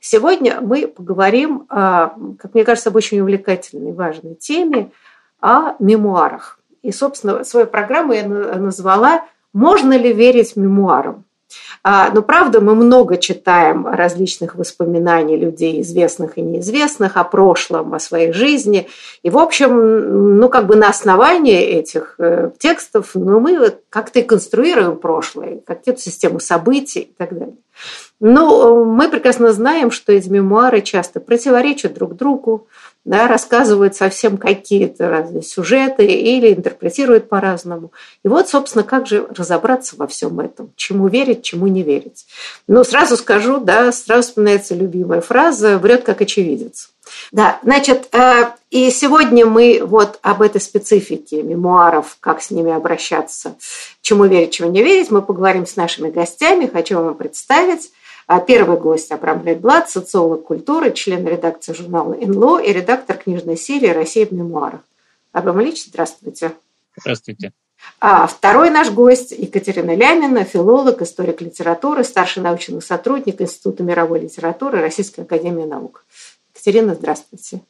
Сегодня мы поговорим, как мне кажется, об очень увлекательной и важной теме о мемуарах. И, собственно, свою программу я назвала «Можно ли верить мемуарам?». А, но правда, мы много читаем различных воспоминаний людей, известных и неизвестных, о прошлом, о своей жизни. И, в общем, ну, как бы на основании этих э, текстов ну, мы как-то и конструируем прошлое, какую-то систему событий и так далее. Но мы прекрасно знаем, что эти мемуары часто противоречат друг другу, да, рассказывают совсем какие-то разные сюжеты или интерпретируют по-разному. И вот, собственно, как же разобраться во всем этом, чему верить, чему не верить. Ну, сразу скажу, да, сразу вспоминается любимая фраза «врет как очевидец». Да, значит, э, и сегодня мы вот об этой специфике мемуаров, как с ними обращаться, чему верить, чему не верить, мы поговорим с нашими гостями. Хочу вам представить первый гость Абрам Лейтблад, социолог культуры, член редакции журнала «НЛО» и редактор книжной серии «Россия в мемуарах». Абрам Ильич, здравствуйте. Здравствуйте. А второй наш гость Екатерина Лямина, филолог, историк литературы, старший научный сотрудник Института мировой литературы Российской академии наук. Екатерина, здравствуйте.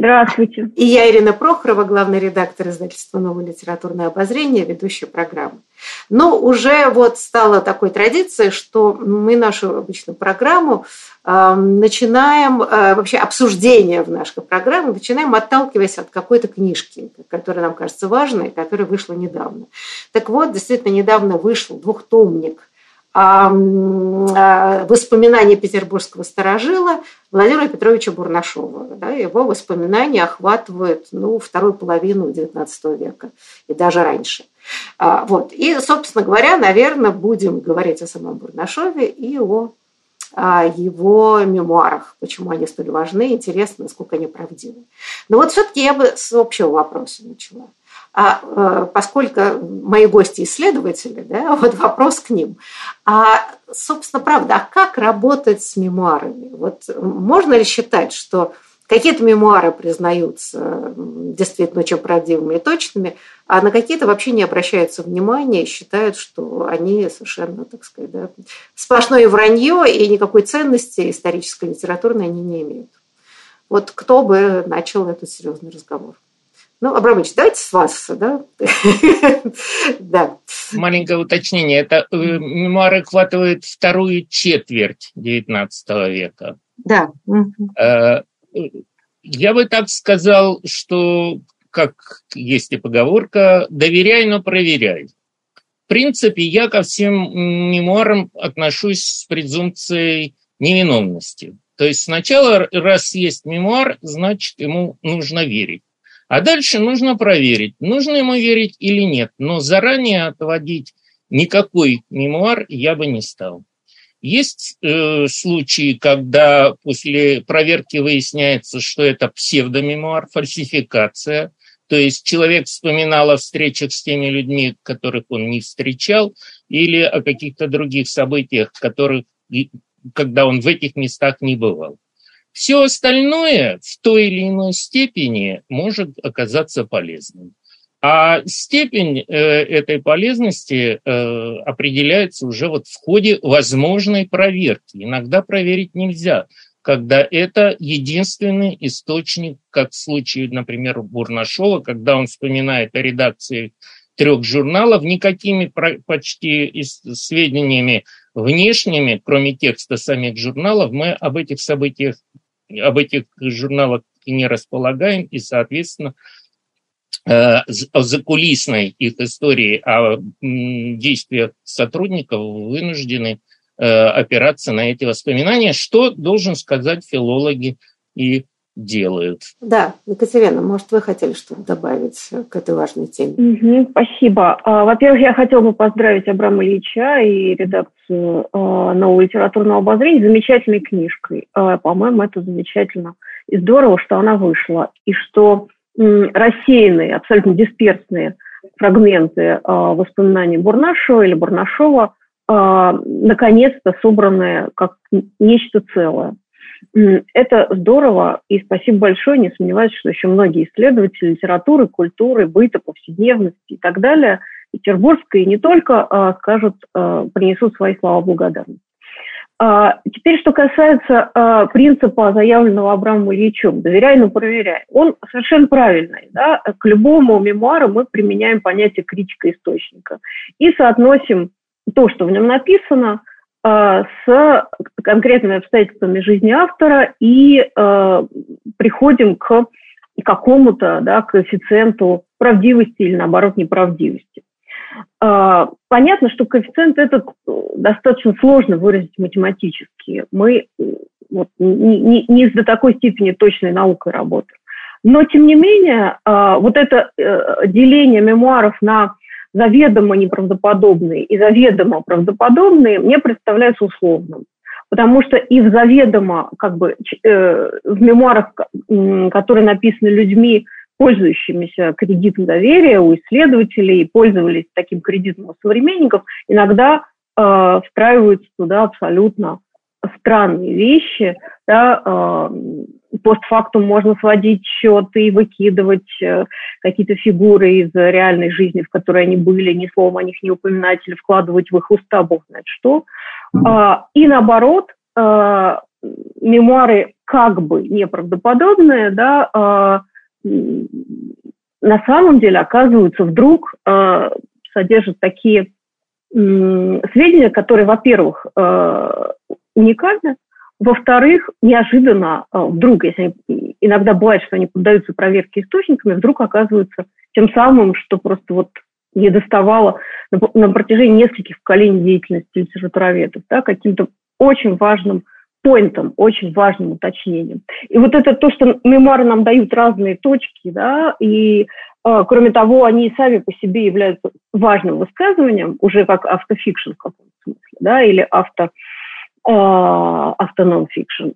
Здравствуйте. И я, Ирина Прохорова, главный редактор издательства «Новое литературное обозрение», ведущая программы. Но уже вот стала такой традицией, что мы нашу обычную программу э, начинаем, э, вообще обсуждение в нашей программе, начинаем отталкиваясь от какой-то книжки, которая нам кажется важной, которая вышла недавно. Так вот, действительно, недавно вышел двухтомник воспоминания петербургского старожила Владимира Петровича Бурнашова. Его воспоминания охватывают ну, вторую половину XIX века и даже раньше. А, вот. И, собственно говоря, наверное, будем говорить о самом Бурнашове и о его мемуарах, почему они столь важны, интересно, насколько они правдивы. Но вот все-таки я бы с общего вопроса начала. А э, поскольку мои гости исследователи, да, вот вопрос к ним. А, собственно, правда, а как работать с мемуарами? Вот можно ли считать, что какие-то мемуары признаются действительно очень правдивыми и точными, а на какие-то вообще не обращаются внимания и считают, что они совершенно, так сказать, да, сплошное вранье и никакой ценности исторической, литературной они не имеют. Вот кто бы начал этот серьезный разговор? Ну, Абрамович, давайте с вас, да? да. Маленькое уточнение. Это э, мемуары охватывают вторую четверть XIX века. Да. Э, я бы так сказал, что, как есть и поговорка, доверяй, но проверяй. В принципе, я ко всем мемуарам отношусь с презумпцией невиновности. То есть сначала, раз есть мемуар, значит, ему нужно верить. А дальше нужно проверить, нужно ему верить или нет. Но заранее отводить никакой мемуар я бы не стал. Есть э, случаи, когда после проверки выясняется, что это псевдомемуар, фальсификация. То есть человек вспоминал о встречах с теми людьми, которых он не встречал, или о каких-то других событиях, которых, когда он в этих местах не бывал. Все остальное в той или иной степени может оказаться полезным. А степень э, этой полезности э, определяется уже вот в ходе возможной проверки. Иногда проверить нельзя, когда это единственный источник, как в случае, например, Бурнашова, когда он вспоминает о редакции трех журналов, никакими почти сведениями внешними, кроме текста самих журналов, мы об этих событиях об этих журналах не располагаем, и, соответственно, о закулисной их истории, о действиях сотрудников вынуждены опираться на эти воспоминания, что, должен сказать, филологи и делают. Да, Екатерина, может, вы хотели что-то добавить к этой важной теме? Угу, спасибо. А, во-первых, я хотела бы поздравить Абрама Ильича и редакцию а, нового литературного обозрения замечательной книжкой. А, по-моему, это замечательно и здорово, что она вышла, и что рассеянные, абсолютно дисперсные фрагменты воспоминаний Бурнашева или Бурнашова наконец-то собранные как нечто целое. Это здорово, и спасибо большое. Не сомневаюсь, что еще многие исследователи литературы, культуры, быта, повседневности и так далее, петербургской и не только, а, скажут, а, принесут свои слова благодарности. А, теперь, что касается принципа, заявленного Абрамом Ильичем, доверяй, но проверяй. Он совершенно правильный. Да? К любому мемуару мы применяем понятие критика источника и соотносим то, что в нем написано, с конкретными обстоятельствами жизни автора и приходим к какому-то да, коэффициенту правдивости или, наоборот, неправдивости. Э, понятно, что коэффициент этот достаточно сложно выразить математически. Мы вот, не, не, не до такой степени точной наукой работаем. Но, тем не менее, э, вот это э, деление мемуаров на заведомо неправдоподобные и заведомо правдоподобные мне представляются условным. Потому что и в заведомо, как бы, э, в мемуарах, которые написаны людьми, пользующимися кредитом доверия у исследователей, пользовались таким кредитом у современников, иногда э, встраиваются туда абсолютно странные вещи, да, э, постфактум можно сводить счеты и выкидывать э, какие-то фигуры из реальной жизни, в которой они были, ни словом о них не упоминать или вкладывать в их уста бог знает что. А, и наоборот, а, мемуары как бы неправдоподобные, да, а, на самом деле оказываются вдруг содержат такие сведения, которые, во-первых, уникальны, во-вторых, неожиданно, а, вдруг, если они, иногда бывает, что они поддаются проверке источниками, вдруг оказываются тем самым, что просто вот не доставало на, на протяжении нескольких поколений деятельности литературоведов, да, каким-то очень важным поинтом, очень важным уточнением. И вот это то, что мемуары нам дают разные точки, да, и э, кроме того, они сами по себе являются важным высказыванием, уже как автофикшн в каком-то смысле, да, или авто, автоном-фикшн.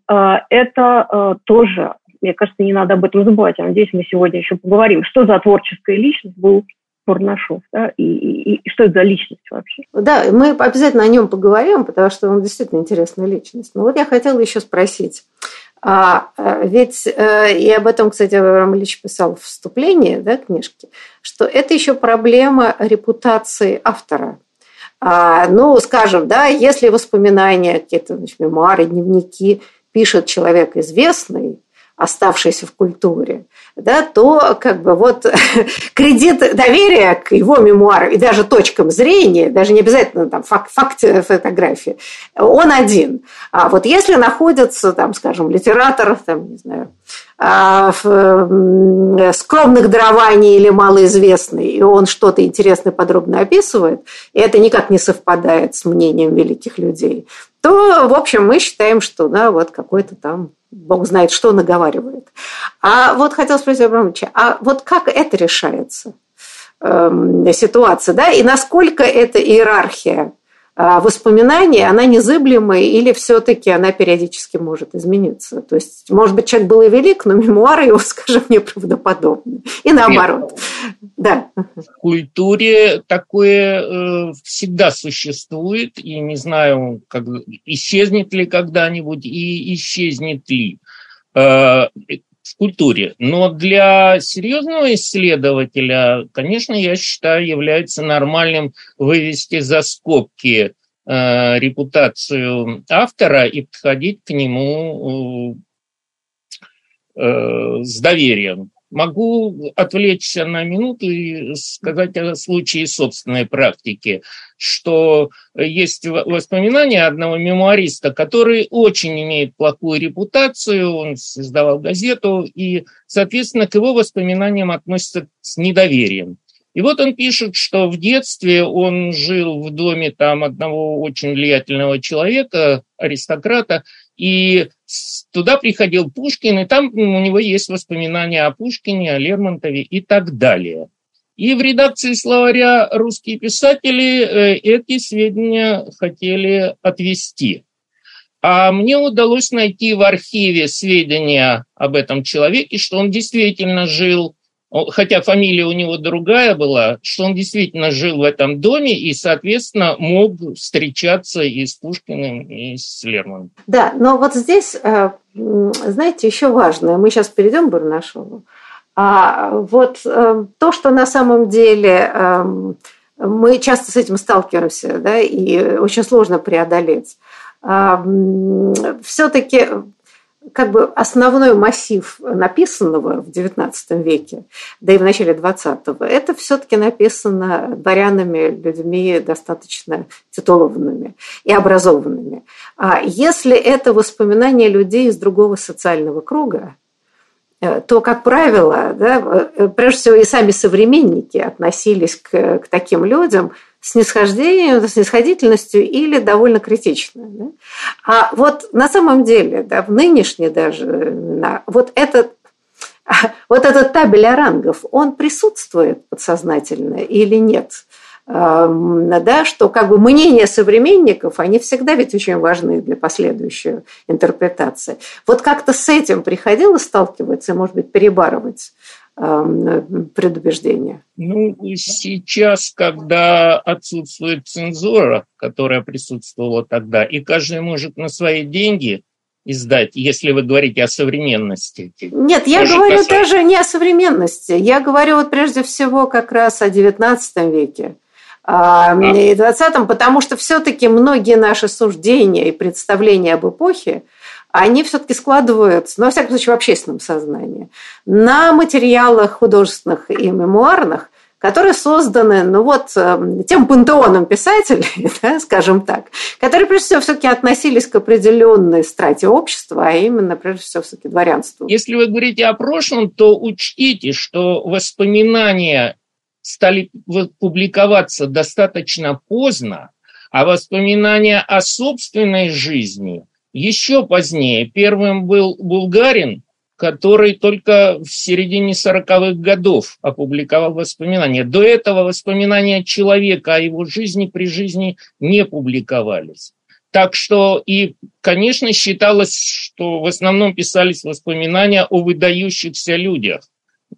Это тоже, мне кажется, не надо об этом забывать. Я надеюсь, мы сегодня еще поговорим, что за творческая личность был Порнашов, да, и, и, и что это за личность вообще? Да, мы обязательно о нем поговорим, потому что он действительно интересная личность. Но вот я хотела еще спросить. А, э, ведь, э, и об этом, кстати, Авраам Ильич писал в вступлении да, книжки, что это еще проблема репутации автора. А, ну, скажем, да, если воспоминания, какие-то мемуары, дневники пишет человек известный, оставшийся в культуре, да, то как бы вот кредит доверия к его мемуарам и даже точкам зрения, даже не обязательно там факт, факт фотографии, он один. А вот если находится там, скажем, литератор, там, не знаю, скромных дарований или малоизвестный, и он что-то интересное подробно описывает, и это никак не совпадает с мнением великих людей, то, в общем, мы считаем, что да, вот какой-то там Бог знает, что наговаривает. А вот хотел спросить Абрамовича, а вот как это решается? Эм, ситуация, да, и насколько эта иерархия а воспоминаний, она незыблемая или все-таки она периодически может измениться. То есть, может быть, человек был и велик, но мемуары его, скажем, неправдоподобны. И наоборот. Да. В культуре такое э, всегда существует, и не знаю, как, исчезнет ли когда-нибудь и исчезнет ли э, в культуре. Но для серьезного исследователя, конечно, я считаю, является нормальным вывести за скобки э, репутацию автора и подходить к нему э, с доверием. Могу отвлечься на минуту и сказать о случае собственной практики, что есть воспоминания одного мемуариста, который очень имеет плохую репутацию, он создавал газету, и, соответственно, к его воспоминаниям относятся с недоверием. И вот он пишет, что в детстве он жил в доме там одного очень влиятельного человека, аристократа, и туда приходил Пушкин, и там у него есть воспоминания о Пушкине, о Лермонтове и так далее. И в редакции словаря «Русские писатели» э, эти сведения хотели отвести. А мне удалось найти в архиве сведения об этом человеке, что он действительно жил хотя фамилия у него другая была, что он действительно жил в этом доме и, соответственно, мог встречаться и с Пушкиным, и с Лерманом. Да, но вот здесь, э, знаете, еще важное, мы сейчас перейдем к Барнашову, а вот э, то, что на самом деле эм, мы часто с этим сталкиваемся, да, и очень сложно преодолеть. Все-таки как бы основной массив написанного в XIX веке, да и в начале XX, это все-таки написано дворянами, людьми достаточно титулованными и образованными. А если это воспоминания людей из другого социального круга, э, то, как правило, да, э, прежде всего и сами современники относились к, к таким людям – снисхождением, снисходительностью или довольно критично. Да? А вот на самом деле, да, в нынешней даже, да, вот этот вот этот табель о рангов, он присутствует подсознательно или нет? да, что как бы мнения современников, они всегда ведь очень важны для последующей интерпретации. Вот как-то с этим приходилось сталкиваться, может быть, перебарывать предубеждения? Ну, сейчас, когда отсутствует цензура, которая присутствовала тогда, и каждый может на свои деньги издать, если вы говорите о современности. Нет, я говорю касается. даже не о современности. Я говорю вот прежде всего как раз о XIX веке а. и 20 потому что все-таки многие наши суждения и представления об эпохе, они все-таки складываются, ну, во всяком случае, в общественном сознании, на материалах художественных и мемуарных, которые созданы, ну вот, эм, тем пантеоном писателей, да, скажем так, которые, прежде всего, все-таки относились к определенной страте общества, а именно, прежде всего, все-таки дворянству. Если вы говорите о прошлом, то учтите, что воспоминания стали публиковаться достаточно поздно, а воспоминания о собственной жизни – еще позднее первым был Булгарин, который только в середине 40-х годов опубликовал воспоминания. До этого воспоминания человека о его жизни при жизни не публиковались. Так что и, конечно, считалось, что в основном писались воспоминания о выдающихся людях,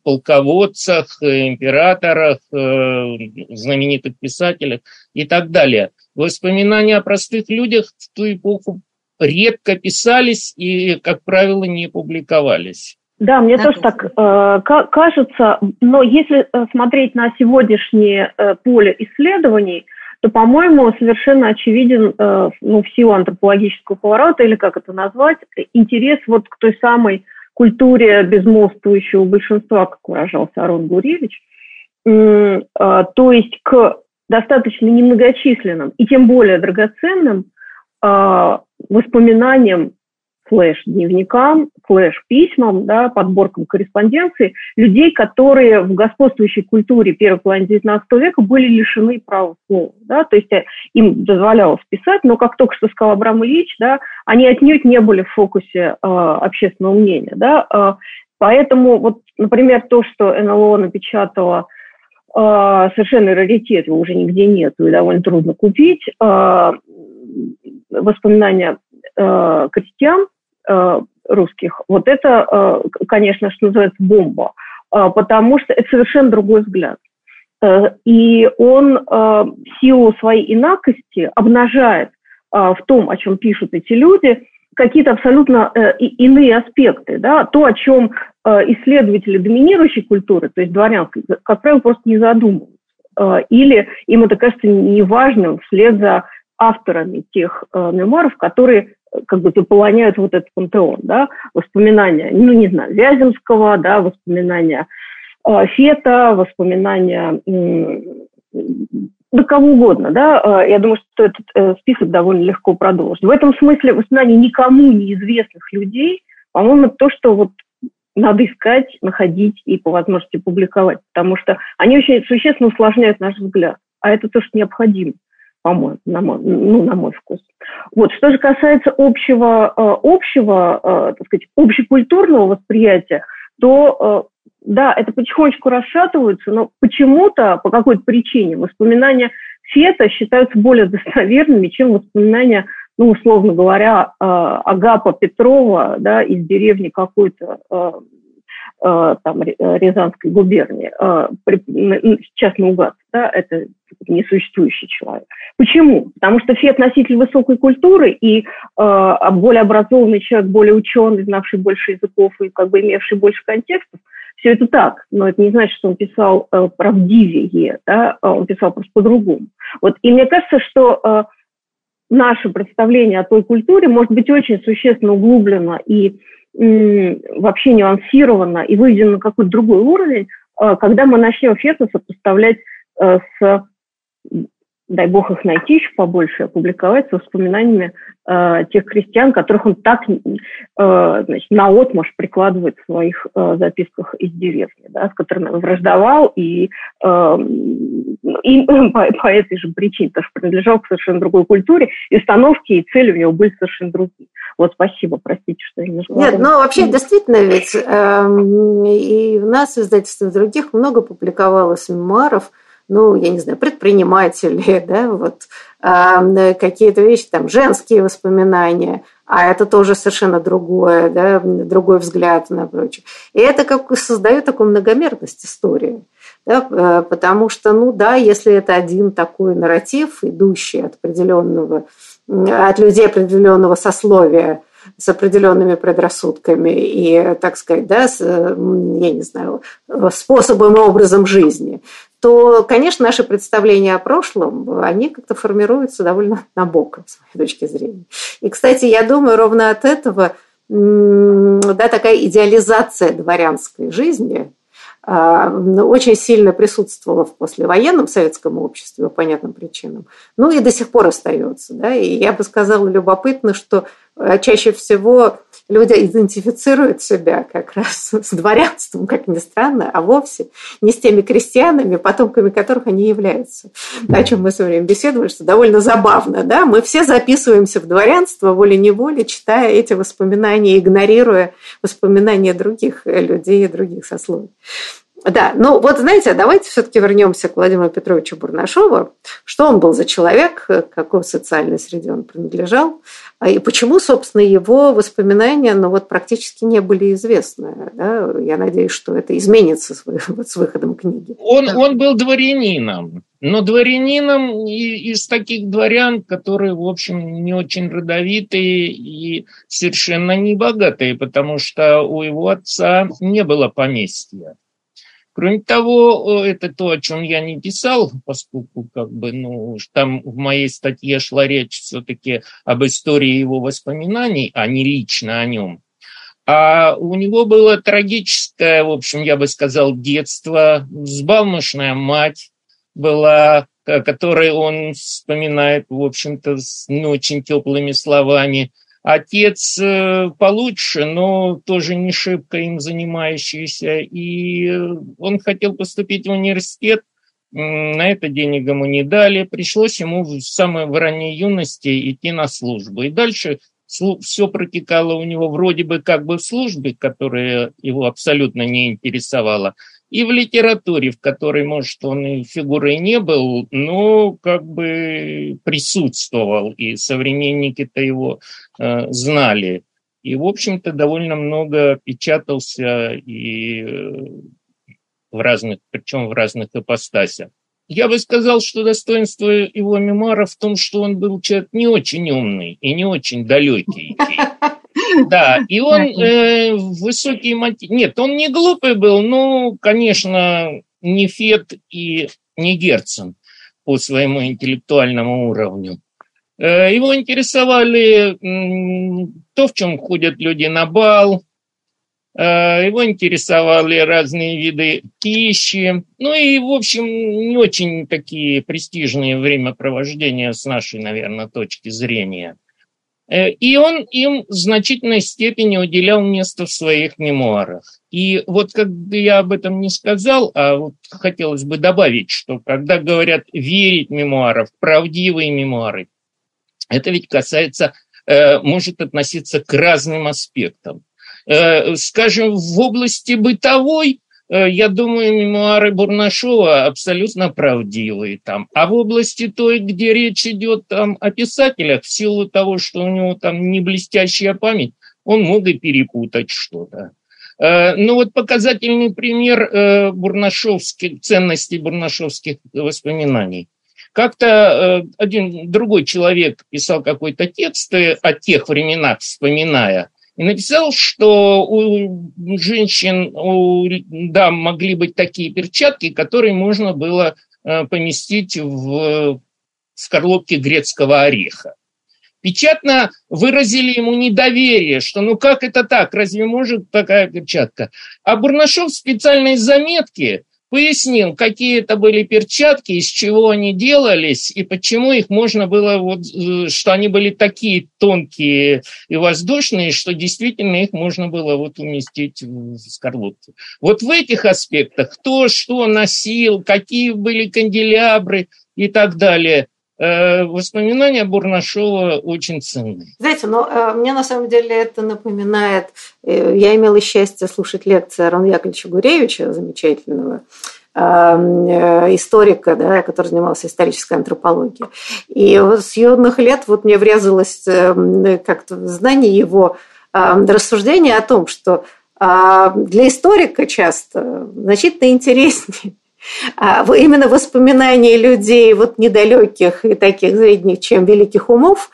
полководцах, императорах, э, знаменитых писателях и так далее. Воспоминания о простых людях в ту эпоху редко писались и, как правило, не публиковались. Да, мне тоже так э, кажется, но если э, смотреть на сегодняшнее э, поле исследований, то, по-моему, совершенно очевиден, э, ну, в силу антропологического поворота, или как это назвать, интерес вот к той самой культуре безмолвствующего большинства, как выражался Арон Гуревич, э, то есть к достаточно немногочисленным и тем более драгоценным воспоминаниям, флеш-дневникам, флеш-письмам, да, подборкам корреспонденции людей, которые в господствующей культуре первой половины XIX века были лишены права слова. Да, то есть э, им дозволялось писать, но, как только что сказал Абрам Ильич, да, они отнюдь не были в фокусе э, общественного мнения. Да, э, поэтому, вот, например, то, что НЛО напечатало э, совершенно раритет, его уже нигде нет и довольно трудно купить, э, воспоминания э, крестьян э, русских, вот это, э, конечно, что называется, бомба, э, потому что это совершенно другой взгляд. Э, и он э, силу своей инакости обнажает э, в том, о чем пишут эти люди, какие-то абсолютно э, иные аспекты. Да? То, о чем э, исследователи доминирующей культуры, то есть дворянской, как правило, просто не задумываются. Э, или им это кажется неважным вслед за авторами тех э, мемуаров, которые как бы заполоняют вот этот пантеон, да, воспоминания, ну, не знаю, Вяземского, да, воспоминания э, Фета, воспоминания да кого угодно, да, я думаю, что этот э, список довольно легко продолжить. В этом смысле воспоминания никому неизвестных людей, по-моему, то, что вот надо искать, находить и по возможности публиковать, потому что они очень существенно усложняют наш взгляд, а это то, что необходимо, по-моему, на мой, ну, на мой вкус. Вот, что же касается общего, э, общего, э, так сказать, общекультурного восприятия, то э, да, это потихонечку расшатывается, но почему-то, по какой-то причине, воспоминания Фета считаются более достоверными, чем воспоминания ну, условно говоря, Агапа Петрова да, из деревни какой-то там, Рязанской губернии, сейчас наугад, да, это несуществующий человек. Почему? Потому что Фет носитель высокой культуры и более образованный человек, более ученый, знавший больше языков и как бы имевший больше контекстов, все это так, но это не значит, что он писал правдивее, да, а он писал просто по-другому. Вот, и мне кажется, что наше представление о той культуре может быть очень существенно углублено и вообще нюансировано и выведено на какой-то другой уровень, э, когда мы начнем фето сопоставлять э, с дай бог их найти еще побольше, опубликовать с воспоминаниями э, тех крестьян, которых он так э, значит, наотмашь прикладывает в своих э, записках из деревни, да, с которыми он враждовал, и, э, и по, по этой же причине, потому что принадлежал к совершенно другой культуре, и установки, и цели у него были совершенно другие. Вот спасибо, простите, что я не Нет, ну вообще действительно ведь э, и у нас в издательстве других много публиковалось мемуаров, ну, я не знаю, предприниматели, да, вот э, какие-то вещи, там, женские воспоминания, а это тоже совершенно другое, да, другой взгляд на прочее. И это как создает такую многомерность истории. Да, э, потому что, ну да, если это один такой нарратив, идущий от определенного, от людей определенного сословия, с определенными предрассудками и, так сказать, да, с, я не знаю, способом и образом жизни, то, конечно, наши представления о прошлом, они как-то формируются довольно набоко, с моей точки зрения. И, кстати, я думаю, ровно от этого да, такая идеализация дворянской жизни а, очень сильно присутствовала в послевоенном советском обществе по понятным причинам. Ну и до сих пор остается. Да? И я бы сказала любопытно, что чаще всего люди идентифицируют себя как раз с дворянством, как ни странно, а вовсе не с теми крестьянами, потомками которых они являются. О чем мы с вами беседовали, что довольно забавно. Да? Мы все записываемся в дворянство волей-неволей, читая эти воспоминания, игнорируя воспоминания других людей и других сословий. Да, ну вот знаете, давайте все-таки вернемся к Владимиру Петровичу Бурнашову. Что он был за человек, к какой социальной среде он принадлежал, а и почему, собственно, его воспоминания ну, вот, практически не были известны. Да? Я надеюсь, что это изменится с, вот, с выходом книги. Он, он был дворянином, но дворянином из таких дворян, которые, в общем, не очень родовитые и совершенно не богатые, потому что у его отца не было поместья. Кроме того, это то, о чем я не писал, поскольку как бы, ну, там в моей статье шла речь все-таки об истории его воспоминаний, а не лично о нем. А у него было трагическое, в общем, я бы сказал, детство, взбалмошная мать была, которой он вспоминает, в общем-то, с не очень теплыми словами – Отец э, получше, но тоже не шибко им занимающийся. И он хотел поступить в университет, на это денег ему не дали. Пришлось ему в самой ранней юности идти на службу. И дальше все протекало у него вроде бы как бы в службе, которая его абсолютно не интересовала, и в литературе, в которой, может, он и фигурой не был, но как бы присутствовал, и современники-то его э, знали. И, в общем-то, довольно много печатался и э, в разных, причем в разных ипостасях. Я бы сказал, что достоинство его мемуара в том, что он был человек не очень умный и не очень далекий. Да, и он э, высокий мотив. Нет, он не глупый был, но, конечно, не Фет и не Герцен по своему интеллектуальному уровню. Э, его интересовали то, в чем ходят люди на бал, его интересовали разные виды пищи, ну и, в общем, не очень такие престижные времяпровождения с нашей, наверное, точки зрения. Э, и он им в значительной степени уделял место в своих мемуарах. И вот как бы я об этом не сказал, а вот хотелось бы добавить, что когда говорят верить мемуаров, правдивые мемуары, это ведь касается, э, может относиться к разным аспектам. Э, скажем, в области бытовой, э, я думаю, мемуары Бурнашова абсолютно правдивые там. А в области той, где речь идет там о писателях, в силу того, что у него там не блестящая память, он мог и перепутать что-то. Ну вот показательный пример бурнашовских, ценностей бурнашовских воспоминаний. Как-то э, один другой человек писал какой-то текст э, о тех временах, вспоминая, и написал, что у женщин, у дам могли быть такие перчатки, которые можно было э, поместить в скорлупки грецкого ореха. Печатно выразили ему недоверие, что ну как это так, разве может такая перчатка? А Бурнашов в специальной заметке пояснил, какие это были перчатки, из чего они делались и почему их можно было, вот, э, что они были такие тонкие и воздушные, что действительно их можно было вот уместить в скорлупку. Вот в этих аспектах, кто что носил, какие были канделябры и так далее – воспоминания Бурнашова очень ценны. Знаете, но э, мне на самом деле это напоминает... Э, я имела счастье слушать лекции Арона Яковлевича Гуревича, замечательного историка, да, который занимался исторической антропологией. И с юных лет вот мне врезалось как-то знание его рассуждения о том, что для историка часто значительно интереснее а, именно воспоминания людей вот недалеких и таких средних, чем великих умов,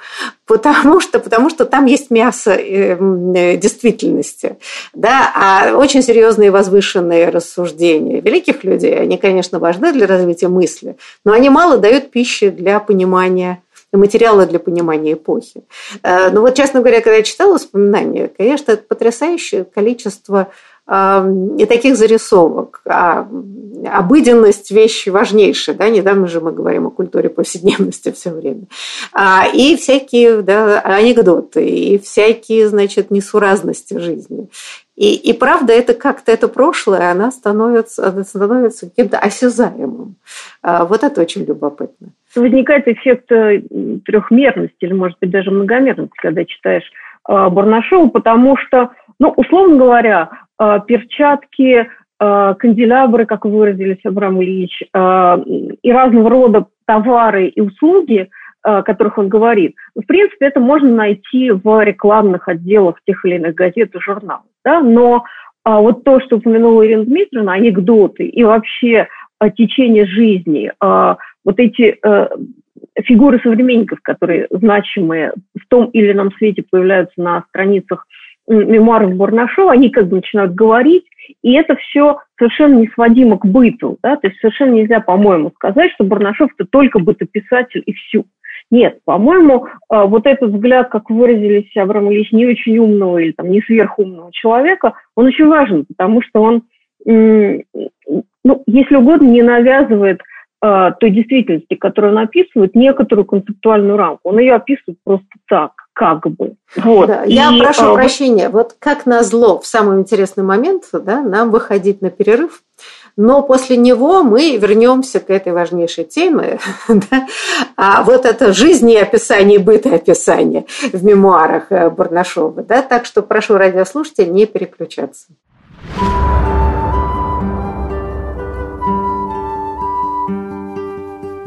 потому что, потому что там есть мясо эм, э, действительности. Да? А очень серьезные возвышенные рассуждения великих людей, они, конечно, важны для развития мысли, но они мало дают пищи для понимания материала для понимания эпохи. Э, но вот, честно говоря, когда я читала воспоминания, конечно, это потрясающее количество и таких зарисовок. А обыденность – вещь важнейшая. Да? Недавно же мы говорим о культуре повседневности все время. А, и всякие да, анекдоты, и всякие, значит, несуразности жизни. И, и правда, это как-то это прошлое, она становится, становится каким-то осязаемым. А, вот это очень любопытно. Возникает эффект э, трехмерности или, может быть, даже многомерности, когда читаешь э, Барнашова, потому что, ну, условно говоря, перчатки, э, канделябры, как выразились Абрам Ильич, э, и разного рода товары и услуги, о которых он говорит, в принципе, это можно найти в рекламных отделах тех или иных газет и журналов. Да? Но вот то, что упомянула Ирина Дмитриевна, анекдоты и вообще течение жизни, вот эти фигуры современников, которые значимые в том или ином свете появляются на страницах мемуаров Барнашова, они как бы начинают говорить, и это все совершенно не сводимо к быту. Да? То есть совершенно нельзя, по-моему, сказать, что Барнашов – это только бытописатель и все. Нет, по-моему, а, вот этот взгляд, как выразились Абрам Ильич, не очень умного или там, не сверхумного человека, он очень важен, потому что он, ну, если угодно, не навязывает а, той действительности, которую он описывает, некоторую концептуальную рамку. Он ее описывает просто так, как бы. Вот. Да, я и, прошу а, прощения, вот как назло в самый интересный момент да, нам выходить на перерыв, но после него мы вернемся к этой важнейшей теме. Да? А вот это жизнеописание, бытоописание в мемуарах э, Барнашова. Да? Так что прошу радиослушателей не переключаться.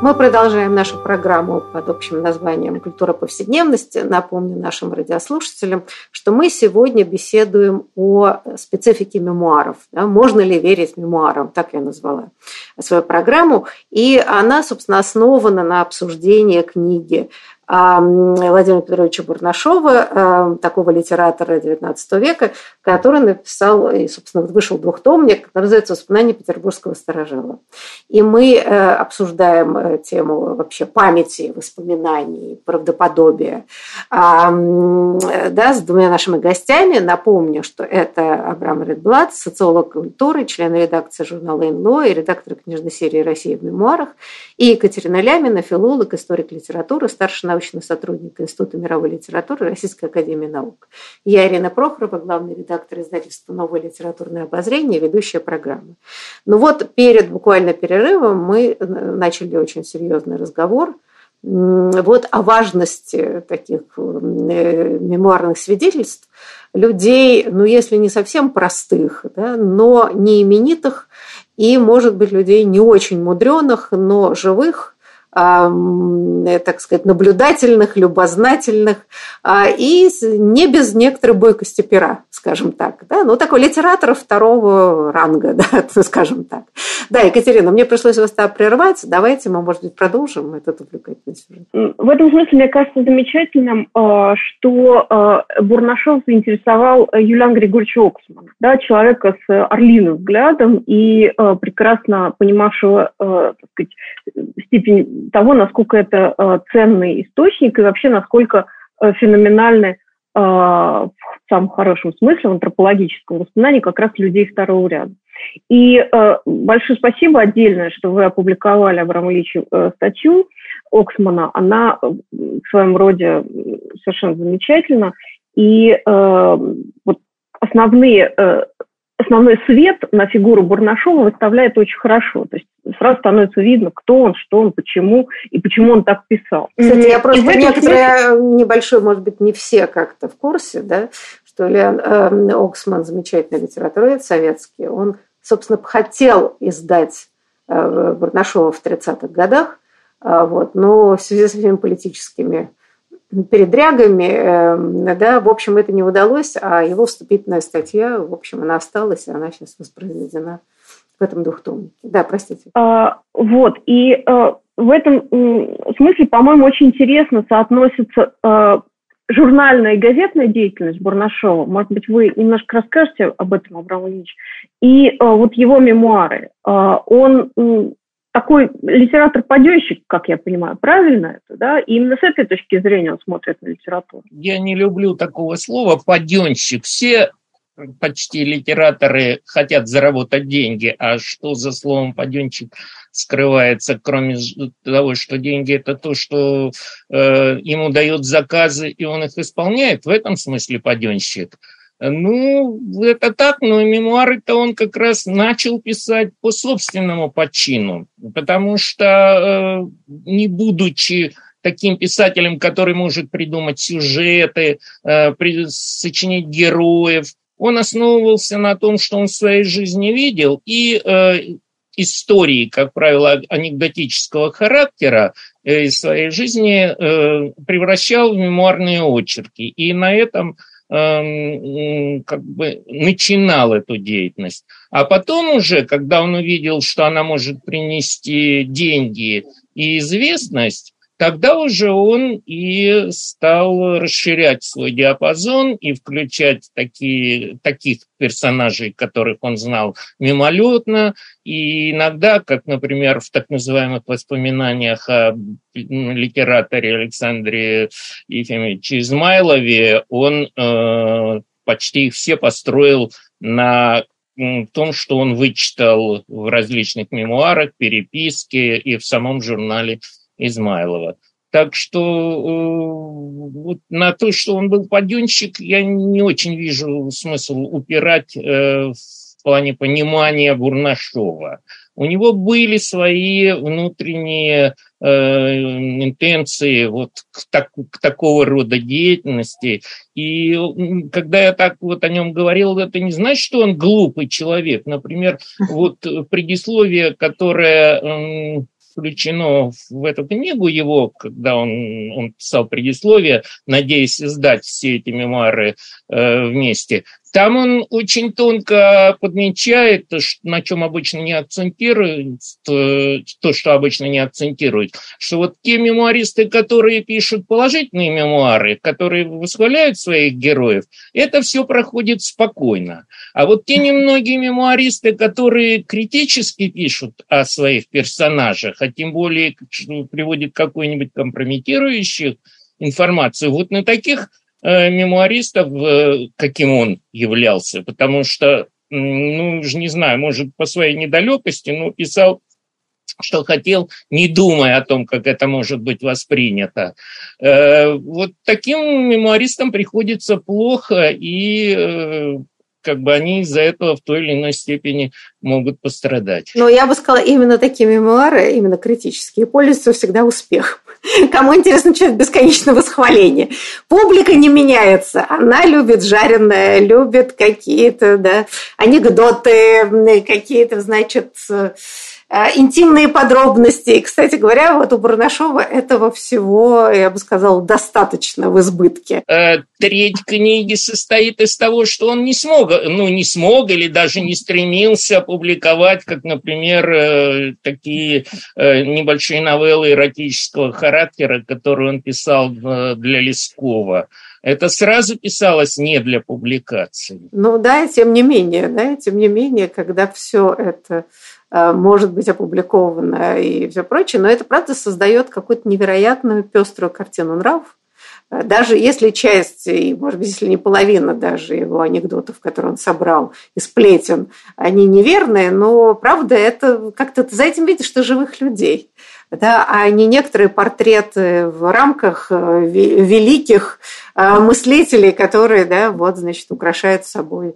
Мы продолжаем нашу программу под общим названием «Культура повседневности». Напомню нашим радиослушателям, что мы сегодня беседуем о специфике мемуаров. Да, можно ли верить мемуарам? Так я назвала свою программу. И она, собственно, основана на обсуждении книги Владимира Петровича Бурнашова, такого литератора XIX века, который написал, и, собственно, вышел двухтомник, который называется «Воспоминания петербургского сторожила». И мы э, обсуждаем э, тему вообще памяти, воспоминаний, правдоподобия да, с двумя нашими гостями. Напомню, что это Абрам Редблат, социолог культуры, член редакции журнала «Инло» и редактор книжной серии «Россия в мемуарах», и Екатерина Лямина, филолог, историк литературы, старший научный сотрудник Института мировой литературы Российской академии наук. Я Ирина Прохорова, главный редактор издательства «Новое литературное обозрение», ведущая программы. Ну вот перед буквально перерывом мы начали очень серьезный разговор вот о важности таких э, мемуарных свидетельств людей, ну если не совсем простых, да, но не именитых и, может быть, людей не очень мудреных, но живых, Э, так сказать, наблюдательных, любознательных а, и не без некоторой бойкости пера, скажем так. Да? Ну, такой литератор второго ранга, да, скажем так. Да, Екатерина, мне пришлось вас прервать. Давайте мы, может быть, продолжим этот увлекательный сюжет. В этом смысле, мне кажется замечательным, э, что э, Бурнашов заинтересовал Юлиан Григорьевича Оксмана, да, человека с орлиным взглядом и прекрасно понимавшего так сказать, степень того, насколько это э, ценный источник и вообще насколько э, феноменальны э, в самом хорошем смысле, в антропологическом воспоминании как раз людей второго ряда. И большое спасибо отдельное, что вы опубликовали Абрам Ильич статью Оксмана. Она в своем роде совершенно замечательна. И вот основные основной свет на фигуру Бурнашова выставляет очень хорошо. То есть сразу становится видно, кто он, что он, почему и почему он так писал. Кстати, я просто некоторые, смысле... небольшой, может быть, не все как-то в курсе, да, что Леон э, Оксман, замечательный литературовед советский, он, собственно, хотел издать э, Бурнашова в 30-х годах, э, вот, но в связи с этими политическими передрягами, эм, да, в общем, это не удалось, а его вступительная статья, в общем, она осталась, и она сейчас воспроизведена в этом двухтомнике. Да, простите. А, вот, и а, в этом смысле, по-моему, очень интересно соотносится а, журнальная и газетная деятельность Бурнашова. Может быть, вы немножко расскажете об этом, Абрам Ильич. И а, вот его мемуары. А, он такой литератор-паденщик, как я понимаю, правильно это, да? И именно с этой точки зрения он смотрит на литературу. Я не люблю такого слова «паденщик». Все почти литераторы хотят заработать деньги, а что за словом «паденщик» скрывается, кроме того, что деньги – это то, что э, ему дают заказы, и он их исполняет, в этом смысле «паденщик». Ну, это так, но мемуары-то он как раз начал писать по собственному почину, потому что, э, не будучи таким писателем, который может придумать сюжеты, э, сочинить героев, он основывался на том, что он в своей жизни видел, и э, истории, как правило, анекдотического характера из своей жизни превращал в мемуарные очерки. И на этом как бы начинал эту деятельность. А потом уже, когда он увидел, что она может принести деньги и известность, тогда уже он и стал расширять свой диапазон и включать такие, таких персонажей, которых он знал мимолетно, и иногда, как, например, в так называемых воспоминаниях о литераторе Александре Ефимовиче Измайлове, он э, почти их все построил на том, что он вычитал в различных мемуарах, переписке и в самом журнале Измайлова. Так что э, вот на то, что он был паденщик, я не очень вижу смысл упирать э, в плане понимания Бурнашова. У него были свои внутренние э, интенции вот к, так, к такого рода деятельности. И когда я так вот о нем говорил, это не значит, что он глупый человек. Например, вот предисловие, которое включено в эту книгу его, когда он, он писал предисловие, надеясь издать все эти мемуары э, вместе. Там он очень тонко подмечает, на чем обычно не акцентирует, э, то, что обычно не акцентирует, что вот те мемуаристы, которые пишут положительные мемуары, которые восхваляют своих героев, это все проходит спокойно. А вот те немногие мемуаристы, которые критически пишут о своих персонажах, а тем более приводят какую-нибудь компрометирующую информацию, вот на таких мемуаристов, э, каким он являлся, потому что, ну, уже не знаю, может, по своей недалекости, но писал что хотел, не думая о том, как это может быть воспринято. Э, вот таким мемуаристам приходится плохо, и как бы они из-за этого в той или иной степени могут пострадать. Но я бы сказала, именно такие мемуары, именно критические, пользуются всегда успехом. Кому интересно читать бесконечное восхваление. Публика не меняется. Она любит жареное, любит какие-то да, анекдоты, какие-то, значит, Э, интимные подробности. И, кстати говоря, вот у Барнашова этого всего, я бы сказала, достаточно в избытке. Э, треть книги состоит из того, что он не смог, ну, не смог или даже не стремился публиковать, как, например, э, такие небольшие новеллы эротического характера, которые он писал для Лескова. Это сразу писалось не для публикации. Ну да, тем не менее, да, тем не менее, когда все это Э, может быть опубликовано и все прочее, но это, правда, создает какую-то невероятную пеструю картину нравов. Э, даже если часть, и, может быть, если не половина даже его анекдотов, которые он собрал из сплетен, они неверные, но, правда, это как-то ты за этим видишь, что живых людей да, а не некоторые портреты в рамках э, великих э, мыслителей, которые, да, вот, значит, украшают собой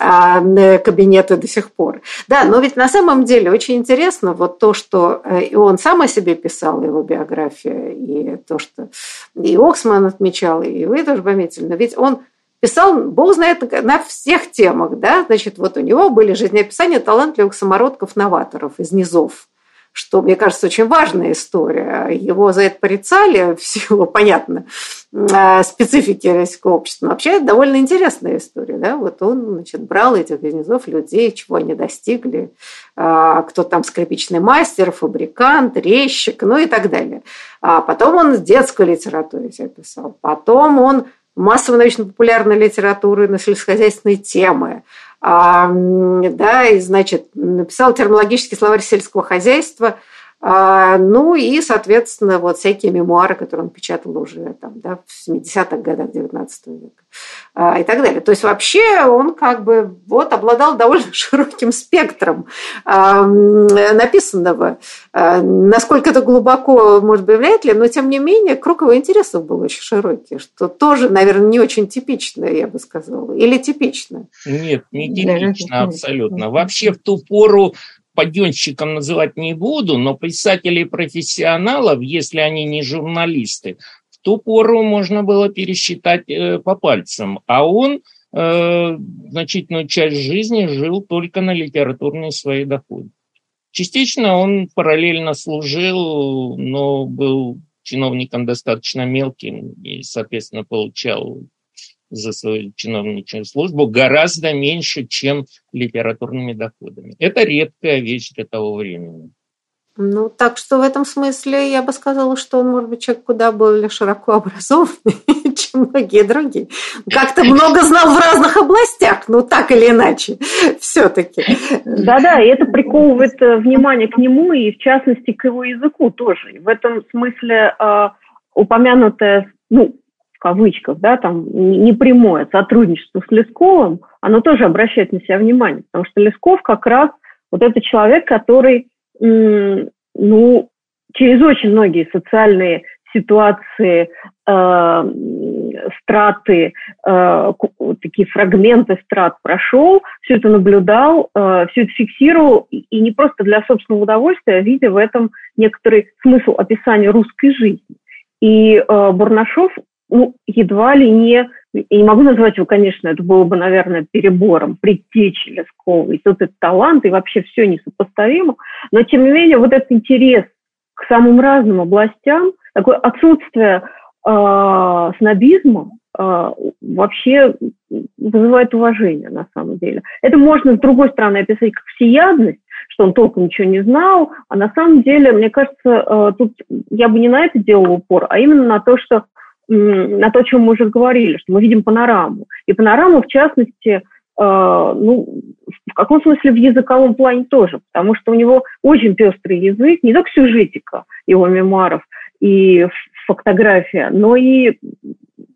а, кабинеты до сих пор. Да, но ведь на самом деле очень интересно вот то, что э, и он сам о себе писал, его биография, и то, что и Оксман отмечал, и вы тоже пометили, но ведь он писал, бог знает, на всех темах, да, значит, вот у него были жизнеописания талантливых самородков-новаторов из низов, что, мне кажется, очень важная история. Его за это порицали, в силу, понятно, а, специфики российского общества. Но вообще это довольно интересная история. Да? Вот он значит, брал этих низов людей, чего они достигли, а, кто там скрипичный мастер, фабрикант, резчик, ну и так далее. А потом он детскую литературу себе писал. Потом он массово научно-популярной литературы на сельскохозяйственные темы да, и, значит, написал термологический словарь сельского хозяйства, а, ну и, соответственно, вот всякие мемуары, которые он печатал уже там, да, в 70-х годах 19 века а, и так далее. То есть вообще он как бы вот обладал довольно широким спектром а, написанного. Насколько это глубоко, может быть, вряд ли, но тем не менее круг его интересов был очень широкий, что тоже, наверное, не очень типично, я бы сказала. Или типично? Нет, не типично абсолютно. Вообще в ту пору паденщиком называть не буду, но писателей-профессионалов, если они не журналисты, в ту пору можно было пересчитать э, по пальцам. А он э, значительную часть жизни жил только на литературные свои доходы. Частично он параллельно служил, но был чиновником достаточно мелким и, соответственно, получал за свою чиновничью службу гораздо меньше, чем литературными доходами. Это редкая вещь для того времени. Ну, так что в этом смысле я бы сказала, что он, может быть, человек куда более широко образованный, чем многие другие. Как-то много знал в разных областях, ну, так или иначе, все-таки. Да-да, и это приковывает э, внимание к нему и, в частности, к его языку тоже. В этом смысле э, упомянутое, ну, кавычках, да, там непрямое сотрудничество с Лесковым, оно тоже обращает на себя внимание, потому что Лесков как раз вот это человек, который, ну, через очень многие социальные ситуации, э, страты, э, такие фрагменты страт прошел, все это наблюдал, э, все это фиксировал, и не просто для собственного удовольствия, а видя в этом некоторый смысл описания русской жизни. И э, Бурнашов ну, едва ли не, я не могу назвать его, конечно, это было бы, наверное, перебором, предтечи Лескова, и тут этот талант, и вообще все несопоставимо, но, тем не менее, вот этот интерес к самым разным областям, такое отсутствие э, снобизма, а, вообще вызывает уважение на самом деле. Это можно, с другой стороны, описать как всеядность, что он толком ничего не знал, а на самом деле, мне кажется, а, тут я бы не на это делала упор, а именно на то, что на то, о чем мы уже говорили, что мы видим панораму. И панораму, в частности, а, ну, в каком смысле в языковом плане тоже, потому что у него очень пестрый язык, не только сюжетика его мемуаров и фотография, но и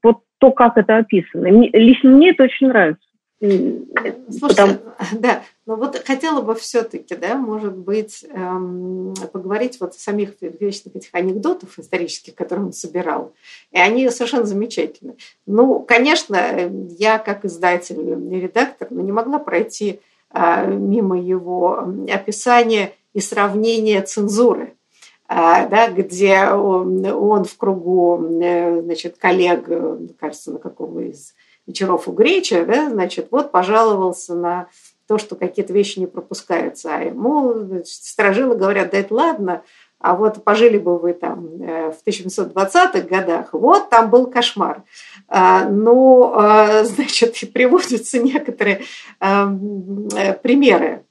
вот то, как это описано. Мне, лично мне это очень нравится. Слушайте, Потому... да, но вот хотела бы все-таки, да, может быть, эм, поговорить вот о самих вечных этих анекдотов исторических, которые он собирал. И они совершенно замечательны. Ну, конечно, я как издатель и редактор ну, не могла пройти э, мимо его описания и сравнения цензуры а, да, где он, он в кругу э, значит, коллег, кажется, на каком из вечеров у Греча, да, значит, вот пожаловался на то, что какие-то вещи не пропускаются. А ему значит, сторожилы говорят, да это ладно, а вот пожили бы вы там э, в 1820-х годах, вот там был кошмар. А, ну, а, значит, приводятся некоторые эм, э, примеры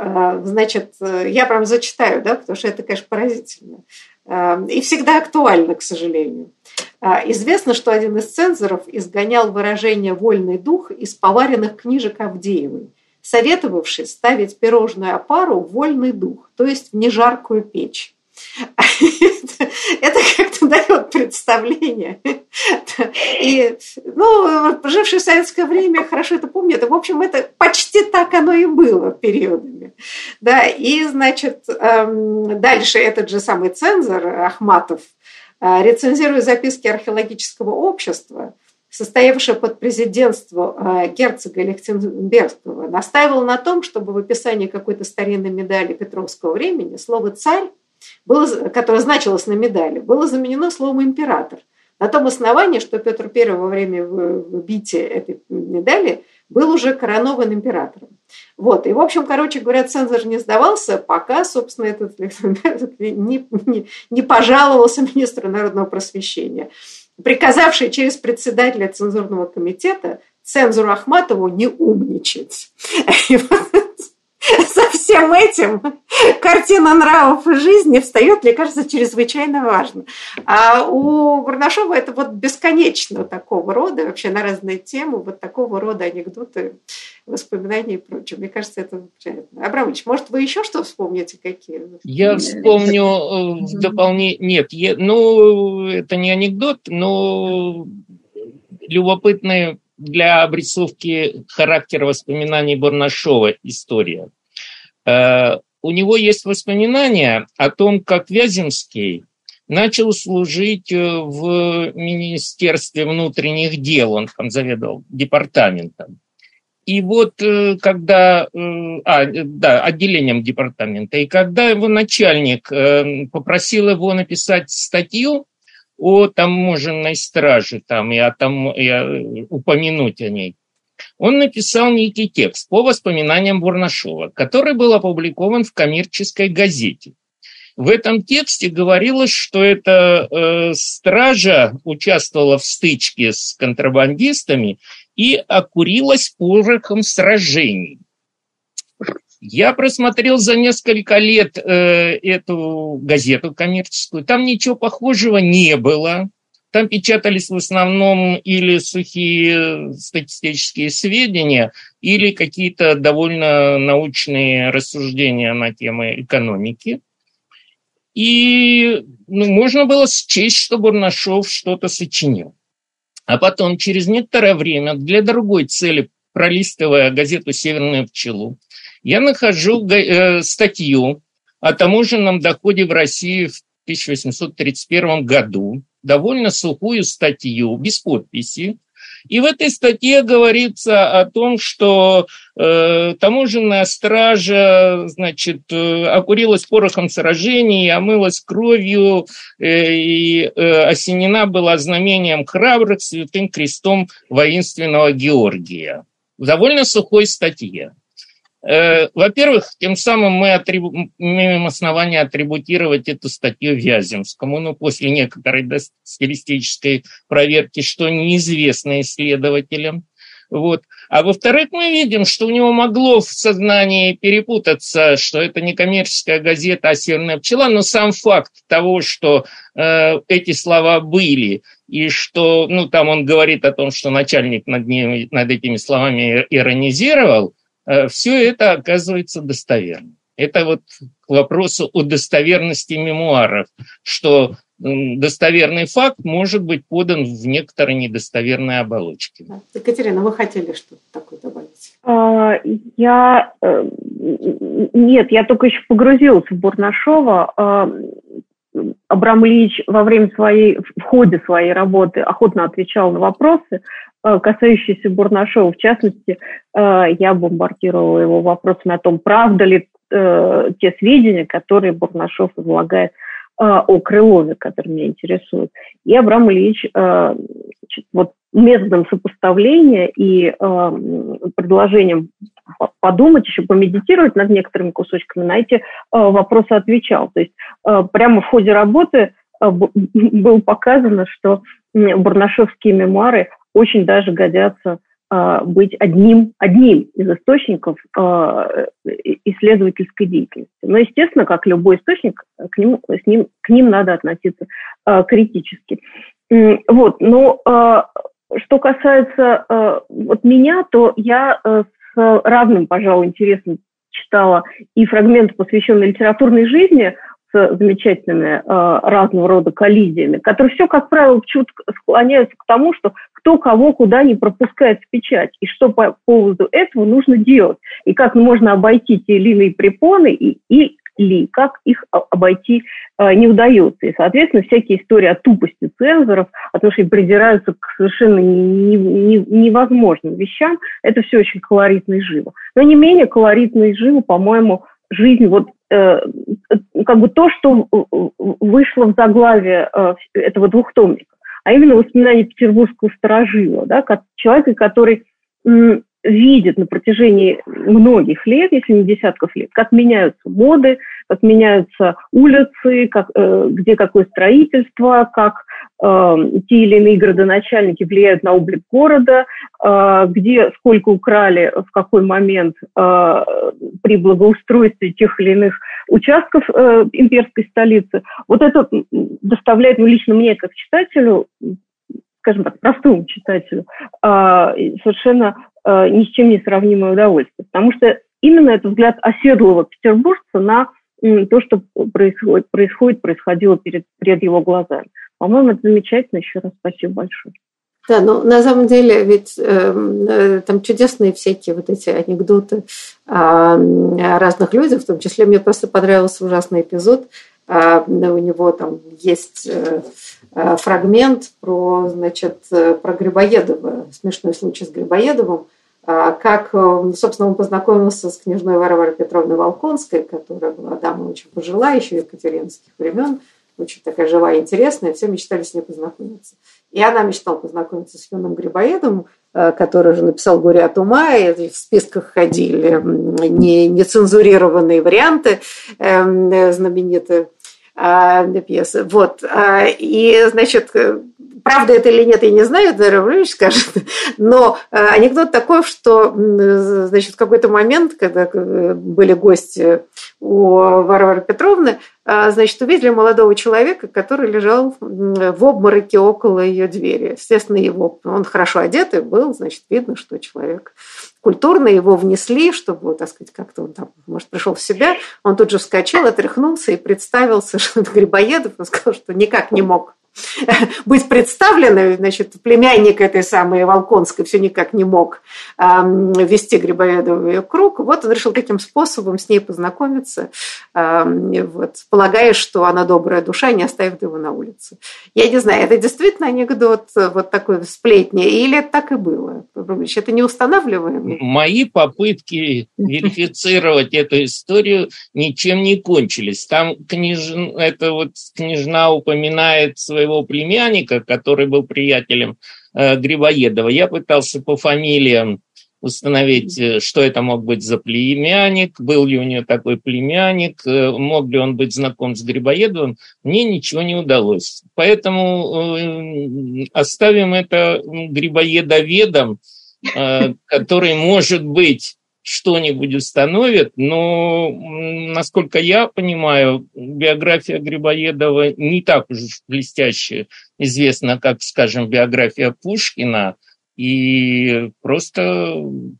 а, значит, я прям зачитаю, да, потому что это, конечно, поразительно. А, и всегда актуально, к сожалению. А, известно, что один из цензоров изгонял выражение «вольный дух» из поваренных книжек Авдеевой, советовавший ставить пирожную опару в вольный дух, то есть в нежаркую печь. Это как-то дает представление. И, ну, жившие в советское время хорошо это помнят. В общем, это почти так оно и было периодами. Да, и, значит, эм, дальше этот же самый цензор Ахматов, э, рецензируя записки археологического общества, состоявшего под президентство э, герцога Лихтенбергского, настаивал на том, чтобы в описании какой-то старинной медали Петровского времени слово «царь» было, которое значилось на медали, было заменено словом «император». На том основании, что Петр I во время бития этой медали был уже коронован императором. Вот. И, в общем, короче говоря, цензор не сдавался, пока, собственно, этот не, не, не пожаловался министру народного просвещения, приказавший через председателя цензурного комитета цензуру Ахматову не умничать. со всем этим картина нравов и жизни встает, мне кажется, чрезвычайно важно. А у Барнашова это вот бесконечно такого рода, вообще на разные темы, вот такого рода анекдоты, воспоминания и прочее. Мне кажется, это замечательно. Абрамович, может, вы еще что вспомните какие? Я вспомню э, в дополнение... Нет, я... ну, это не анекдот, но любопытные для обрисовки характера воспоминаний Барнашова история. Э, у него есть воспоминания о том, как Вяземский начал служить э, в Министерстве внутренних дел, он там заведовал департаментом. И вот э, когда, а, да, отделением департамента, и когда его начальник попросил его написать статью о таможенной страже там, и, о том, и упомянуть о ней, он написал некий текст по воспоминаниям Бурнашова, который был опубликован в коммерческой газете. В этом тексте говорилось, что эта э, стража участвовала в стычке с контрабандистами и окурилась порохом сражений. Я просмотрел за несколько лет э, эту газету коммерческую. Там ничего похожего не было. Там печатались в основном или сухие статистические сведения, или какие-то довольно научные рассуждения на темы экономики. И ну, можно было счесть, что Бурнашов что-то сочинил. А потом, через некоторое время, для другой цели, пролистывая газету «Северную пчелу», я нахожу э, статью о таможенном доходе в России в 1831 году, довольно сухую статью, без подписи. И в этой статье говорится о том, что э, таможенная стража, значит, э, окурилась порохом сражений, омылась кровью э, и э, осенена была знамением храбрых святым крестом воинственного Георгия. В довольно сухой статье. Э, во-первых, тем самым мы атрибу... имеем основание атрибутировать эту статью Вяземскому, ну, после некоторой стилистической проверки, что неизвестно исследователям. Вот. А во-вторых, мы видим, что у него могло в сознании перепутаться, что это не коммерческая газета, а «Северная пчела», но сам факт того, что э, эти слова были, и что, ну, там он говорит о том, что начальник над, ним, над этими словами иронизировал, все это оказывается достоверным. Это вот к вопросу о достоверности мемуаров, что достоверный факт может быть подан в некоторой недостоверной оболочке. Екатерина, вы хотели что-то такое добавить? А, я... Э, нет, я только еще погрузилась в Бурнашова. А, Абрам Ильич во время своей, в ходе своей работы охотно отвечал на вопросы, э, касающиеся Бурнашова. В частности, э, я бомбардировала его вопросами о том, правда ли те сведения, которые Бурнашов излагает о Крылове, который меня интересует. И Абрам Ильич вот методом сопоставления и предложением подумать, еще помедитировать над некоторыми кусочками, на эти вопросы отвечал. То есть прямо в ходе работы было показано, что бурнашевские мемуары очень даже годятся а, быть одним, одним из источников а, исследовательской деятельности. Но, естественно, как любой источник, к ним, с ним, к ним надо относиться а, критически. Вот, но что касается вот меня, то я с равным, пожалуй, интересом читала и фрагменты, посвященные литературной жизни с замечательными э, разного рода коллизиями, которые все, как правило, чутко склоняются к тому, что кто кого куда не пропускает в печать, и что по поводу этого нужно делать, и как можно обойти те или иные препоны, и, и ли, как их обойти э, не удается. И, соответственно, всякие истории о тупости цензоров, о том, что они придираются к совершенно не, не, невозможным вещам, это все очень колоритно и живо. Но не менее колоритно и живо, по-моему, жизнь вот Э, как бы то, что вышло в заглавие э, этого двухтомника, а именно воспоминания петербургского сторожила, да, как человека, который видит на протяжении многих лет, если не десятков лет, как меняются моды, как меняются улицы, как, э, где какое строительство, как э, те или иные градоначальники влияют на облик города, э, где сколько украли, в какой момент при благоустройстве тех или иных участков имперской столицы. Вот это доставляет, ну, лично мне, как читателю, скажем так, простому читателю, совершенно ни с чем не сравнимое удовольствие. Потому что именно это взгляд оседлого петербуржца на то, что происходит, происходит происходило перед, перед его глазами. По-моему, это замечательно. Еще раз спасибо большое. Да, но на самом деле ведь эм, э, там чудесные всякие вот эти анекдоты о, разных людях, в том числе мне просто понравился ужасный эпизод. Э, у него там есть э, э фрагмент про, значит, э, про Грибоедова, смешной случай с Грибоедовым, как, э, собственно, он познакомился с княжной Варварой Петровной Волконской, которая была дамой очень пожилая, еще екатеринских времен, очень такая живая интересная, все мечтали с ней познакомиться. И она мечтала познакомиться с юным Грибоедом, э, который уже написал «Горе от ума», и в списках ходили нецензурированные варианты эм, знаменитые а, пьесы. Вот. А, и, значит, правда это или нет, я не знаю, это Равлевич скажет, но э, анекдот такой, что значит, в какой-то момент, когда э, были гости у Варвары Петровны, э, значит, увидели молодого человека, который лежал в обмороке около ее двери. Естественно, его, он хорошо одетый был, значит, видно, что человек культурно его внесли, чтобы, так сказать, как-то он там, может, пришел в себя. Он тут же вскочил, отряхнулся и представился, что это Грибоедов. Он сказал, что никак не мог быть представленной, значит, племянник этой самой Волконской все никак не мог вести Грибоедову ее круг. Вот он решил таким способом с ней познакомиться, вот, полагая, что она добрая душа, не оставит его на улице. Я не знаю, это действительно анекдот вот такой сплетни, или так и было? Это не устанавливаем? Мои попытки верифицировать эту историю ничем не кончились. Там княж... это вот княжна упоминает своего своего племянника, который был приятелем э, Грибоедова. Я пытался по фамилиям установить, э, что это мог быть за племянник, был ли у нее такой племянник, э, мог ли он быть знаком с Грибоедовым, мне ничего не удалось. Поэтому э, оставим это грибоедоведом, который, может быть, что-нибудь установит, но, насколько я понимаю, биография Грибоедова не так уж блестяще известна, как, скажем, биография Пушкина – и просто,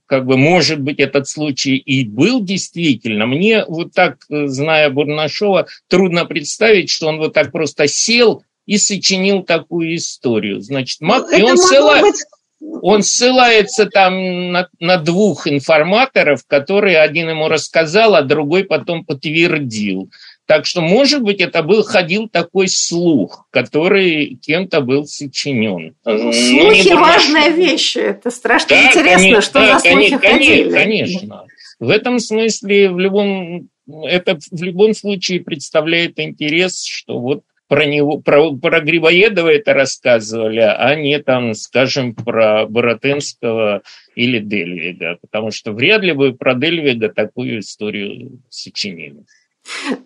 как бы, может быть, этот случай и был действительно. Мне вот так, зная Бурнашова, трудно представить, что он вот так просто сел и сочинил такую историю. Значит, ну, и он, ссыла... быть... он ссылается там на, на двух информаторов, которые один ему рассказал, а другой потом подтвердил. Так что, может быть, это был ходил такой слух, который кем-то был сочинен. Ну, слухи ну, важная вещь. Это страшно да, интересно, конечно, что да, за слухи конечно, ходили. Конечно. В этом смысле в любом это в любом случае представляет интерес, что вот про него, про, про Грибоедова это рассказывали, а не там, скажем, про Боротенского или Дельвига, потому что вряд ли бы про Дельвига такую историю сочинили.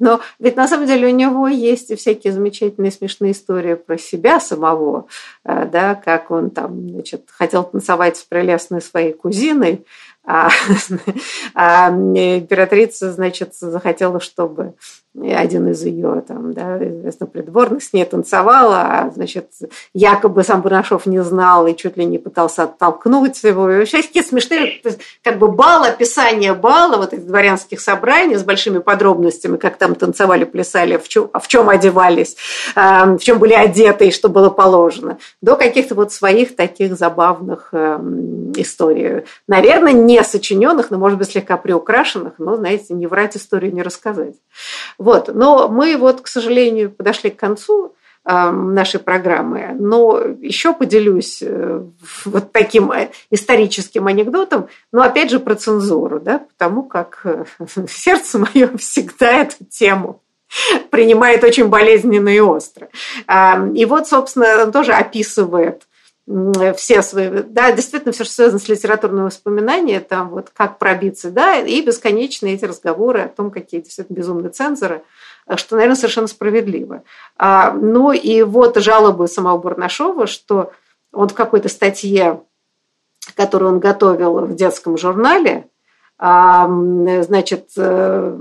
Но ведь на самом деле у него есть всякие замечательные смешные истории про себя самого, э, да, как он там, значит, хотел танцевать с прелестной своей кузиной, а, а императрица, значит, захотела, чтобы один из ее там, да, известно, придворных с ней танцевал, а, значит, якобы сам Бурнашов не знал и чуть ли не пытался оттолкнуть его. И вообще такие смешные, как бы бал, описание бала, вот этих дворянских собраний с большими подробностями, как там танцевали, плясали, в чем, в чем одевались, в чем были одеты и что было положено, до каких-то вот своих таких забавных эм, историй. Наверное, не сочиненных, но, может быть, слегка приукрашенных, но, знаете, не врать историю, не рассказать. Вот. Но мы вот, к сожалению, подошли к концу эм, нашей программы. Но еще поделюсь э, вот таким э, историческим анекдотом, но опять же про цензуру, да, потому как э, сердце мое всегда эту тему принимает очень болезненно и остро. Эм, и вот, собственно, он тоже описывает все свои, да, действительно, все, что связано с литературным воспоминанием, там вот как пробиться, да, и бесконечные эти разговоры о том, какие действительно безумные цензоры, что, наверное, совершенно справедливо. А, ну и вот жалобы самого Бурнашова, что он в какой-то статье, которую он готовил в детском журнале, значит, э,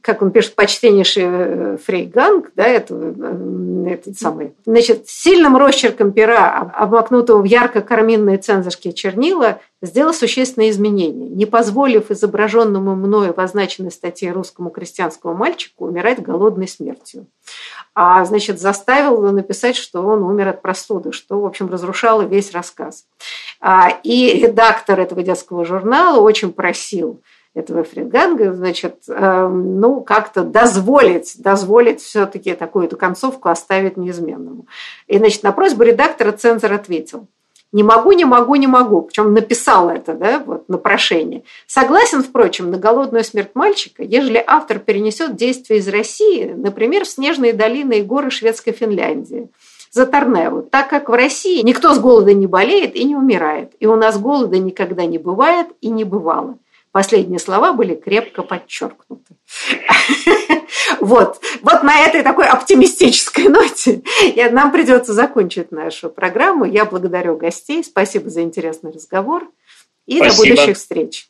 как он пишет, почтеннейший э, Фрейганг, да, это, э, этот самый, значит, сильным росчерком пера, обмакнутого в ярко-карминные цензорские чернила, сделал существенные изменения, не позволив изображенному мною в означенной статье русскому крестьянскому мальчику умирать голодной смертью. А, значит, заставил его написать, что он умер от простуды, что, в общем, разрушало весь рассказ. А, и редактор этого детского журнала очень просил этого Фридганга, значит, эм, ну, как-то дозволить, дозволить все-таки такую-то концовку оставить неизменному. И, значит, на просьбу редактора цензор ответил – не могу, не могу, не могу. Причем написал это, да, вот на прошение. Согласен, впрочем, на голодную смерть мальчика, ежели автор перенесет действие из России, например, в снежные долины и горы шведской Финляндии за Торнео, так как в России никто с голода не болеет и не умирает, и у нас голода никогда не бывает и не бывало. Последние слова были крепко подчеркнуты. Вот, вот на этой такой оптимистической ноте нам придется закончить нашу программу. Я благодарю гостей. Спасибо за интересный разговор и до будущих встреч.